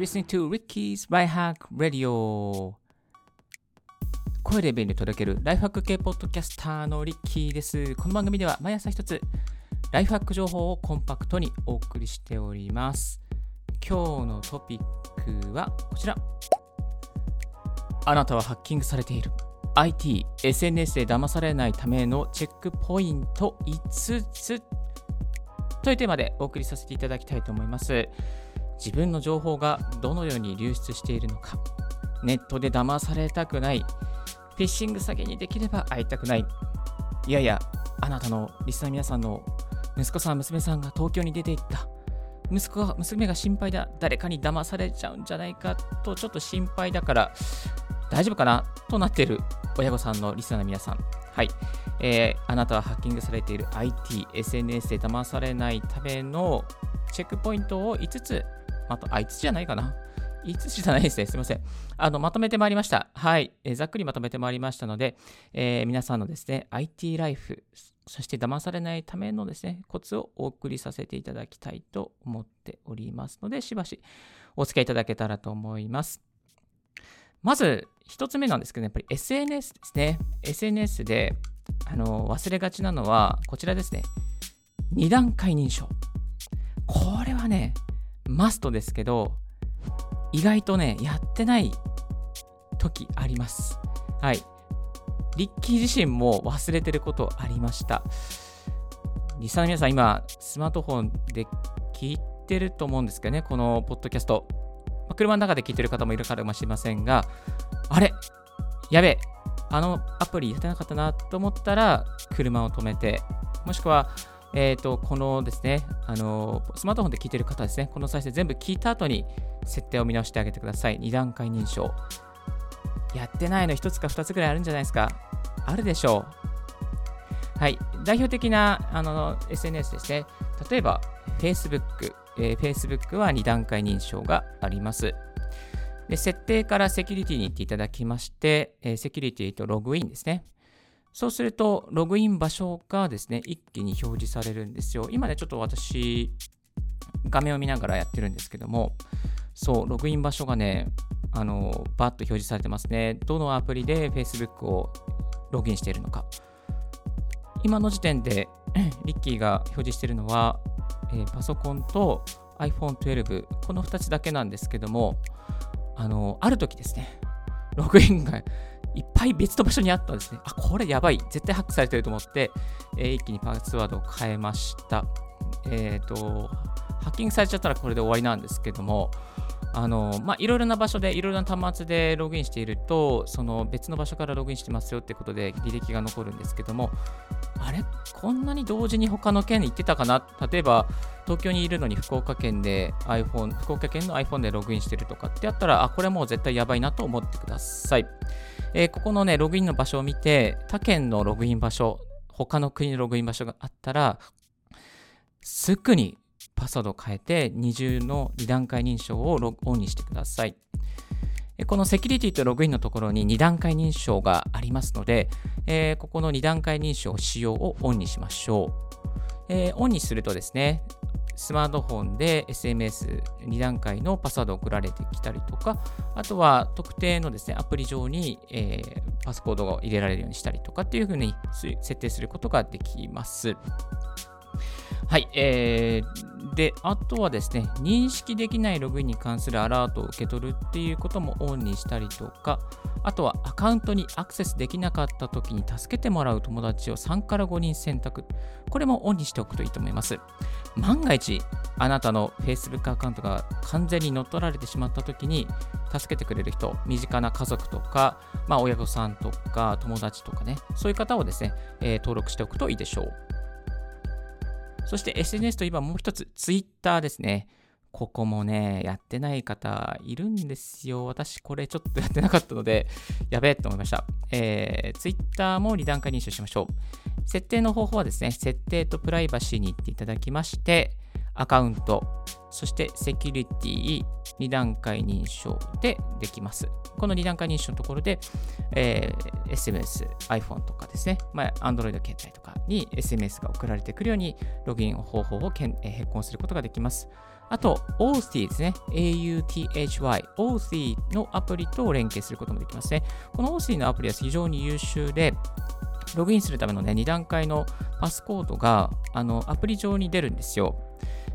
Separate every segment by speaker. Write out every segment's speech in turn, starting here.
Speaker 1: listening to Ricky's Lifehack Radio 声で便利に届けるライフハック系ポッドキャスターのリッキーです。この番組では毎朝一つライフハック情報をコンパクトにお送りしております。今日のトピックはこちら。あなたはハッキングされている。IT、SNS で騙されないためのチェックポイント5つというテーマでお送りさせていただきたいと思います。自分の情報がどのように流出しているのか、ネットで騙されたくない、フィッシング詐欺にできれば会いたくない、いやいや、あなたのリスナー皆さんの息子さん、娘さんが東京に出て行った、息子が娘が心配だ、誰かに騙されちゃうんじゃないか。とちょっと心配だから、大丈夫かな？となっている。親御さんのリスナーの皆さん。はい。えー、あなたはハッキングされている IT、SNS で騙されないためのチェックポイントを5つ、あと、あ、5つじゃないかな。5つじゃないですね。すみません。あの、まとめてまいりました。はい。えー、ざっくりまとめてまいりましたので、えー、皆さんのですね、IT ライフ、そして騙されないためのですね、コツをお送りさせていただきたいと思っておりますので、しばしお付き合いいただけたらと思います。まず、一つ目なんですけど、やっぱり SNS ですね。SNS で、あの、忘れがちなのは、こちらですね。二段階認証。これはね、マストですけど、意外とね、やってない時あります。はい。リッキー自身も忘れてることありました。リスナーの皆さん、今、スマートフォンで聞いてると思うんですけどね、このポッドキャスト。ま、車の中で聞いてる方もいるかもしれませんが、あれ？やべえあのアプリやってなかったなと思ったら、車を止めて、もしくは、えっ、ー、と、このですね、あの、スマートフォンで聞いてる方ですね、この再生全部聞いた後に設定を見直してあげてください。2段階認証。やってないの1つか2つぐらいあるんじゃないですか。あるでしょう。はい。代表的なあの SNS ですね。例えば、Facebook、えー、Facebook は2段階認証があります。で設定からセキュリティに行っていただきまして、えー、セキュリティとログインですね。そうすると、ログイン場所がですね、一気に表示されるんですよ。今ね、ちょっと私、画面を見ながらやってるんですけども、そう、ログイン場所がね、あの、バッと表示されてますね。どのアプリで Facebook をログインしているのか。今の時点で、リッキーが表示しているのは、えー、パソコンと iPhone12、この2つだけなんですけども、あの、ある時ですね、ログインがいっぱい別の場所にあったんですね。あ、これやばい。絶対ハックされてると思って、えー、一気にパスワードを変えました。えっ、ー、と、ハッキングされちゃったらこれで終わりなんですけども、あの、まあ、いろいろな場所で、いろいろな端末でログインしていると、その別の場所からログインしてますよってことで履歴が残るんですけども、あれ？こんなに同時に他の県に行ってたかな？例えば、東京にいるのに福岡県で iPhone、福岡県の iPhone でログインしてるとかってやったら、あ、これもう絶対やばいなと思ってください。えー、ここのね、ログインの場所を見て、他県のログイン場所、他の国のログイン場所があったら、すぐにパスワードを変えて二重の2段階認証をオンにしてください。このセキュリティとログインのところに2段階認証がありますので、えー、ここの2段階認証使用をオンにしましょう。えー、オンにするとですね、スマートフォンで SMS2 段階のパスワードを送られてきたりとか、あとは特定のですね、アプリ上に、えー、パスコードを入れられるようにしたりとかっていうふうに設定することができます。はい、えー、で、あとはですね、認識できないログインに関するアラートを受け取るっていうこともオンにしたりとか、あとはアカウントにアクセスできなかった時に助けてもらう友達を3から5人選択。これもオンにしておくといいと思います。万が一、あなたの Facebook アカウントが完全に乗っ取られてしまった時に、助けてくれる人、身近な家族とか、まあ、親御さんとか友達とかね、そういう方をですね、えー、登録しておくといいでしょう。そして SNS といえばもう一つ、Twitter ですね。ここもね、やってない方いるんですよ。私、これちょっとやってなかったので、やべえと思いました。えー、Twitter も2段階認証しましょう。設定の方法はですね、設定とプライバシーに行っていただきまして、アカウント、そしてセキュリティ2段階認証でできます。この2段階認証のところで、えー、SMS、iPhone とかですね、まあ、Android 携帯とかに SMS が送られてくるように、ログイン方法をけん、えー、変更することができます。あと、Authy ですね。A-U-T-H-Y。Authy のアプリと連携することもできますね。この Authy のアプリは非常に優秀で、ログインするためのね、2段階のパスコードが、あの、アプリ上に出るんですよ。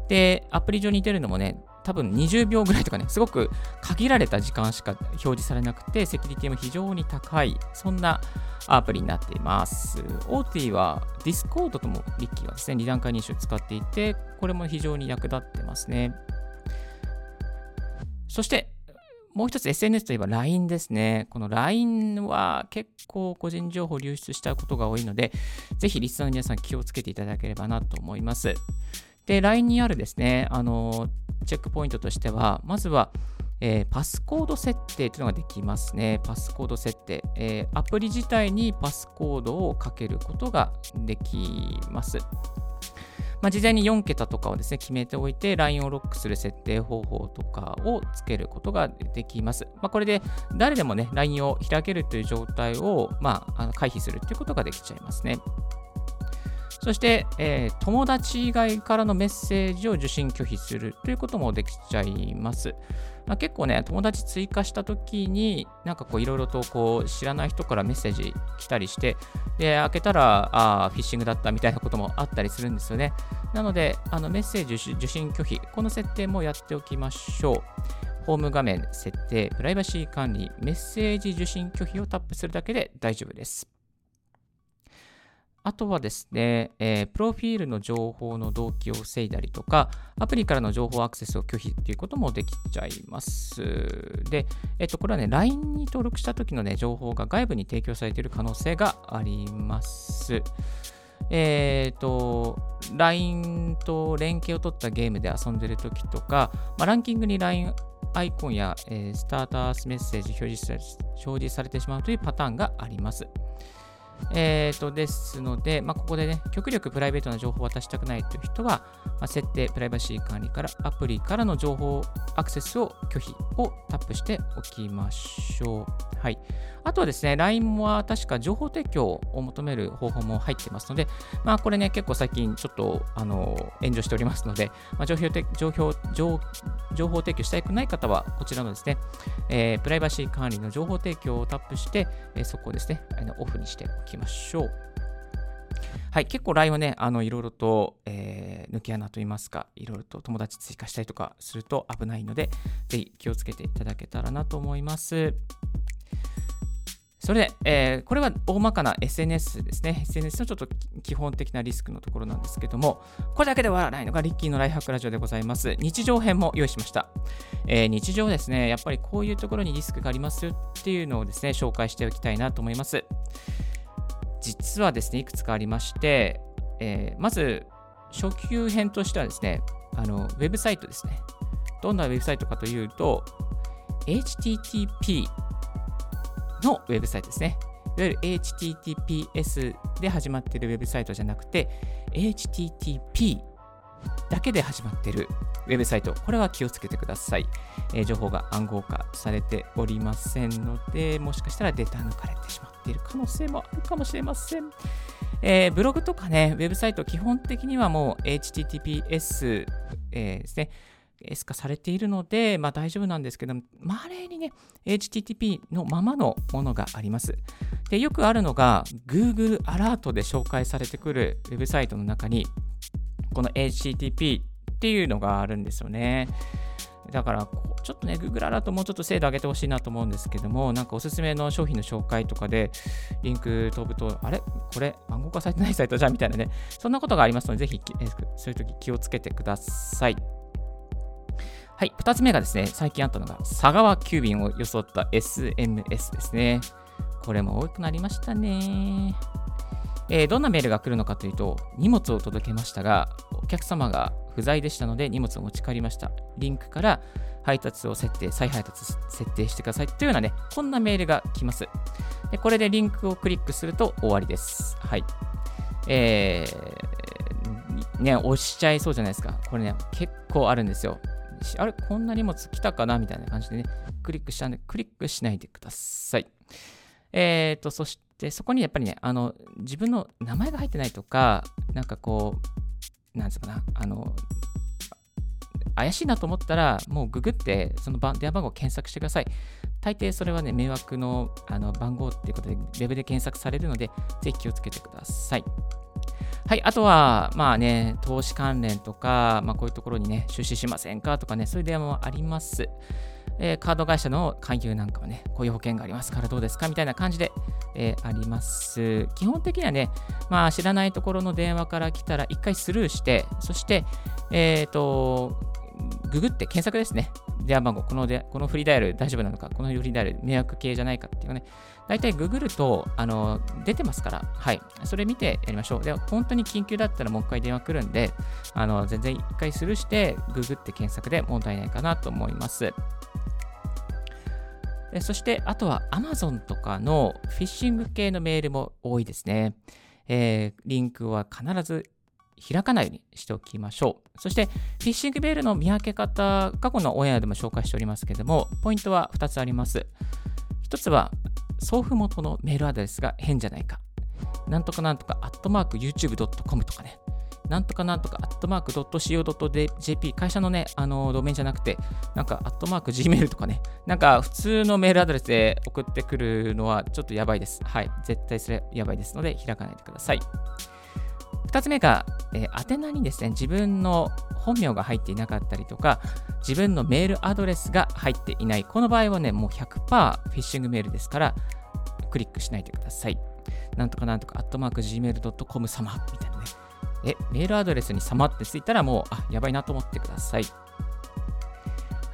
Speaker 1: で、アプリ上に出るのもね、多分20秒ぐらいとかね、すごく限られた時間しか表示されなくて、セキュリティも非常に高い、そんなアプリになっています。オーティは Discord ともリッキーはですね、2段階認証を使っていて、これも非常に役立ってますね。そして、もう一つ SNS といえば LINE ですね。この LINE は結構個人情報流出しちゃうことが多いので、ぜひリスナーの皆さん気をつけていただければなと思います。で、LINE にあるですね、あの、チェックポイントとしては、まずは、えー、パスコード設定というのができますね。パスコード設定。えー、アプリ自体にパスコードをかけることができます。まあ、事前に4桁とかをですね、決めておいて、LINE をロックする設定方法とかをつけることができます。まあ、これで誰でもね、LINE を開けるという状態を、まあ、あの回避するということができちゃいますね。そして、えー、友達以外からのメッセージを受信拒否するということもできちゃいます。まあ、結構ね、友達追加したときに、なんかこういろいろとこう知らない人からメッセージ来たりして、で、開けたら、ああ、フィッシングだったみたいなこともあったりするんですよね。なので、あのメッセージ受信拒否、この設定もやっておきましょう。ホーム画面、設定、プライバシー管理、メッセージ受信拒否をタップするだけで大丈夫です。あとはですね、えー、プロフィールの情報の同期を防いだりとか、アプリからの情報アクセスを拒否っていうこともできちゃいます。で、えっと、これはね、LINE に登録した時のね、情報が外部に提供されている可能性があります。えっ、ー、と、LINE と連携を取ったゲームで遊んでる時とか、まあ、ランキングに LINE アイコンや、えー、スタータースメッセージ表示表示されてしまうというパターンがあります。えーと、ですので、まあ、ここでね、極力プライベートな情報を渡したくないという人は、まあ、設定、プライバシー管理からアプリからの情報アクセスを拒否をタップしておきましょう。はい。あとはですね、LINE は確か情報提供を求める方法も入ってますので、まあ、これね、結構最近ちょっと、あの、炎上しておりますので、まあ、情報情報情情報提供したくない方は、こちらのですね、えー、プライバシー管理の情報提供をタップして、えー、そこをですね、オフにしておきましょう。はい、結構 LINE はね、あの、いろいろと、えー、抜け穴といいますか、いろいろと友達追加したりとかすると危ないので、ぜひ気をつけていただけたらなと思います。それで、えー、これは大まかな SNS ですね。SNS のちょっと基本的なリスクのところなんですけども、これだけで終わらないのがリッキーのライフハックラジオでございます。日常編も用意しました。えー、日常ですね、やっぱりこういうところにリスクがありますよっていうのをですね、紹介しておきたいなと思います。実はですね、いくつかありまして、えー、まず、初級編としてはですね、あのウェブサイトですね。どんなウェブサイトかというと、http のウェブサイトですね。いわゆる HTTPS で始まっているウェブサイトじゃなくて、HTTP だけで始まっているウェブサイト、これは気をつけてください。えー、情報が暗号化されておりませんので、もしかしたらデータ抜かれてしまっている可能性もあるかもしれません。えー、ブログとかね、ウェブサイト、基本的にはもう HTTPS、えー、ですね。S 化されているので、まあ、大丈夫なんですけど、まれにね、HTTP のままのものがあります。で、よくあるのが、Google アラートで紹介されてくるウェブサイトの中に、この HTTP っていうのがあるんですよね。だから、ちょっとね、Google アラートもうちょっと精度上げてほしいなと思うんですけども、なんかおすすめの商品の紹介とかで、リンク飛ぶと、あれ？これ？暗号化されてないサイトじゃん？みたいなね、そんなことがありますので、ぜひ、そういう時気をつけてください。はい、2つ目がですね、最近あったのが、佐川急便を装った SMS ですね。これも多くなりましたね。えー、どんなメールが来るのかというと、荷物を届けましたが、お客様が不在でしたので荷物を持ち帰りました。リンクから配達を設定、再配達設定してくださいというようなね、こんなメールが来ます。でこれでリンクをクリックすると終わりです。はい。えー、ね、押しちゃいそうじゃないですか。これね、結構あるんですよ。あれこんな荷物来たかな？みたいな感じでね、クリックしたんで、クリックしないでください。えっ、ー、と、そしてそこにやっぱりね、あの、自分の名前が入ってないとか、なんかこう、なんですかな、あの、怪しいなと思ったら、もうググって、その電話番号を検索してください。大抵それはね、迷惑のあの番号っていうことで、ウェブで検索されるので、ぜひ気をつけてください。はい、あとは、まあね、投資関連とか、まあ、こういうところにね、出資しませんかとかね、そういう電話もあります。えー、カード会社の勧誘なんかはね、こういう保険がありますからどうですかみたいな感じで、えー、あります。基本的にはね、まあ、知らないところの電話から来たら一回スルーして、そして、えっ、ー、と、ググって検索ですね。電話番号、このでこのフリーダイヤル大丈夫なのか、このフリーダイヤル迷惑系じゃないかっていうね、大体ググるとあの出てますから、はい。それ見てやりましょう。で、本当に緊急だったらもう一回電話来るんで、あの全然一回スルーして、ググって検索で問題ないかなと思います。そして、あとは Amazon とかのフィッシング系のメールも多いですね。えー、リンクは必ず開かないようにしておきましょう。そして、フィッシングメールの見分け方、過去のオンエアでも紹介しておりますけれども、ポイントは2つあります。1つは、送付元のメールアドレスが変じゃないか。なんとかなんとか、アットマーク YouTube.com とかね。なんとかなんとか、アットマーク .co.jp、会社のね、あの、ドメインじゃなくて、なんか、アットマーク Gmail とかね、なんか、普通のメールアドレスで送ってくるのはちょっとやばいです。はい。絶対それやばいですので、開かないでください。2つ目が、えー、宛名にですね、自分の本名が入っていなかったりとか、自分のメールアドレスが入っていない。この場合はね、もう100%フィッシングメールですから、クリックしないでください。なんとかなんとか、アットマーク Gmail.com 様みたいなね。え、メールアドレスに様ってついたらもう、あ、やばいなと思ってください。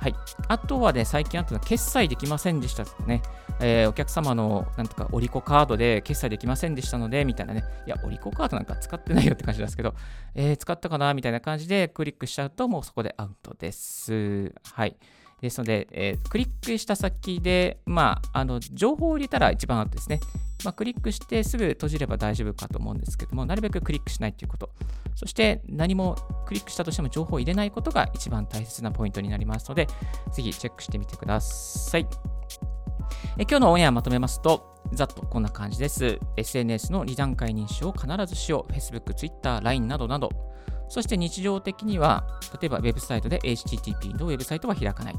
Speaker 1: はい。あとはね、最近あったのは、決済できませんでしたとかね、えー、お客様の、なんとか、オリコカードで決済できませんでしたので、みたいなね、いや、オリコカードなんか使ってないよって感じなんですけど、えー、使ったかなみたいな感じでクリックしちゃうと、もうそこでアウトです。はい。ですので、えー、クリックした先で、まあ、あの情報を入れたら一番アウトですね。まあ、クリックしてすぐ閉じれば大丈夫かと思うんですけども、なるべくクリックしないということ。そして何もクリックしたとしても情報を入れないことが一番大切なポイントになりますので、ぜひチェックしてみてください。え今日のオンエアまとめますと、ざっとこんな感じです。SNS の2段階認証を必ずしよう。Facebook、Twitter、LINE などなど、そして日常的には、例えばウェブサイトで HTTP のウェブサイトは開かない。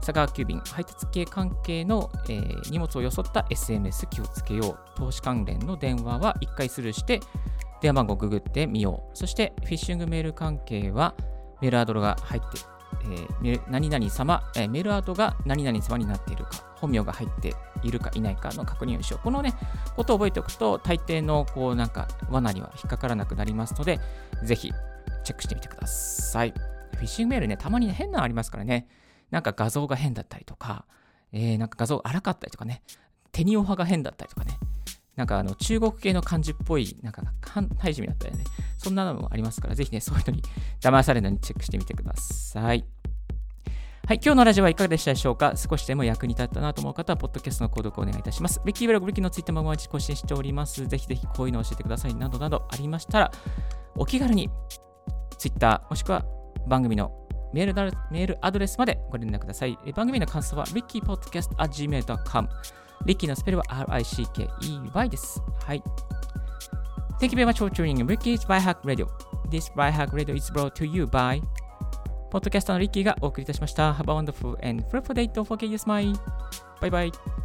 Speaker 1: 佐川急便、配達系関係の、えー、荷物を装った SMS 気をつけよう。投資関連の電話は1回スルーして、電話番号をググってみよう。そしてフィッシングメール関係はメールアドレが入って、えー、何々様、えー、メールアドが何々様になっているか、本名が入っているかいないかの確認をしよう。このね、ことを覚えておくと、大抵のこうなんか罠には引っかからなくなりますので、ぜひチェックしてみてください。フィッシングメールね、たまに、変なのありますからね。なんか画像が変だったりとか、えー、なんか画像荒かったりとかね、てにをはが変だったりとかね、なんかあの中国系の漢字っぽい、なんか繁体字だったりね、そんなのもありますから、ぜひね、そういうのに騙されないようにチェックしてみてください。はい、今日のラジオはいかがでしたでしょうか？少しでも役に立ったなと思う方は、ポッドキャストの購読をお願いいたします。ビッキーブログ、ビッキーのツイッターも毎日更新しております。ぜひぜひこういうのを教えてください。などなどありましたら、お気軽に Twitter もしくは番組のメールメールアドレスまでご連絡ください。番組の感想は rickypodcast.gmail.com リッキーのスペルは RICKEY です。はい。Thank you very much for tuning in Ricky's Byhack Radio. This Byhack Radio is brought to you by ポッドキャスターのリッキーがお送りいたしました。Have a wonderful and fruitful day. Don't forget your smile. Bye bye.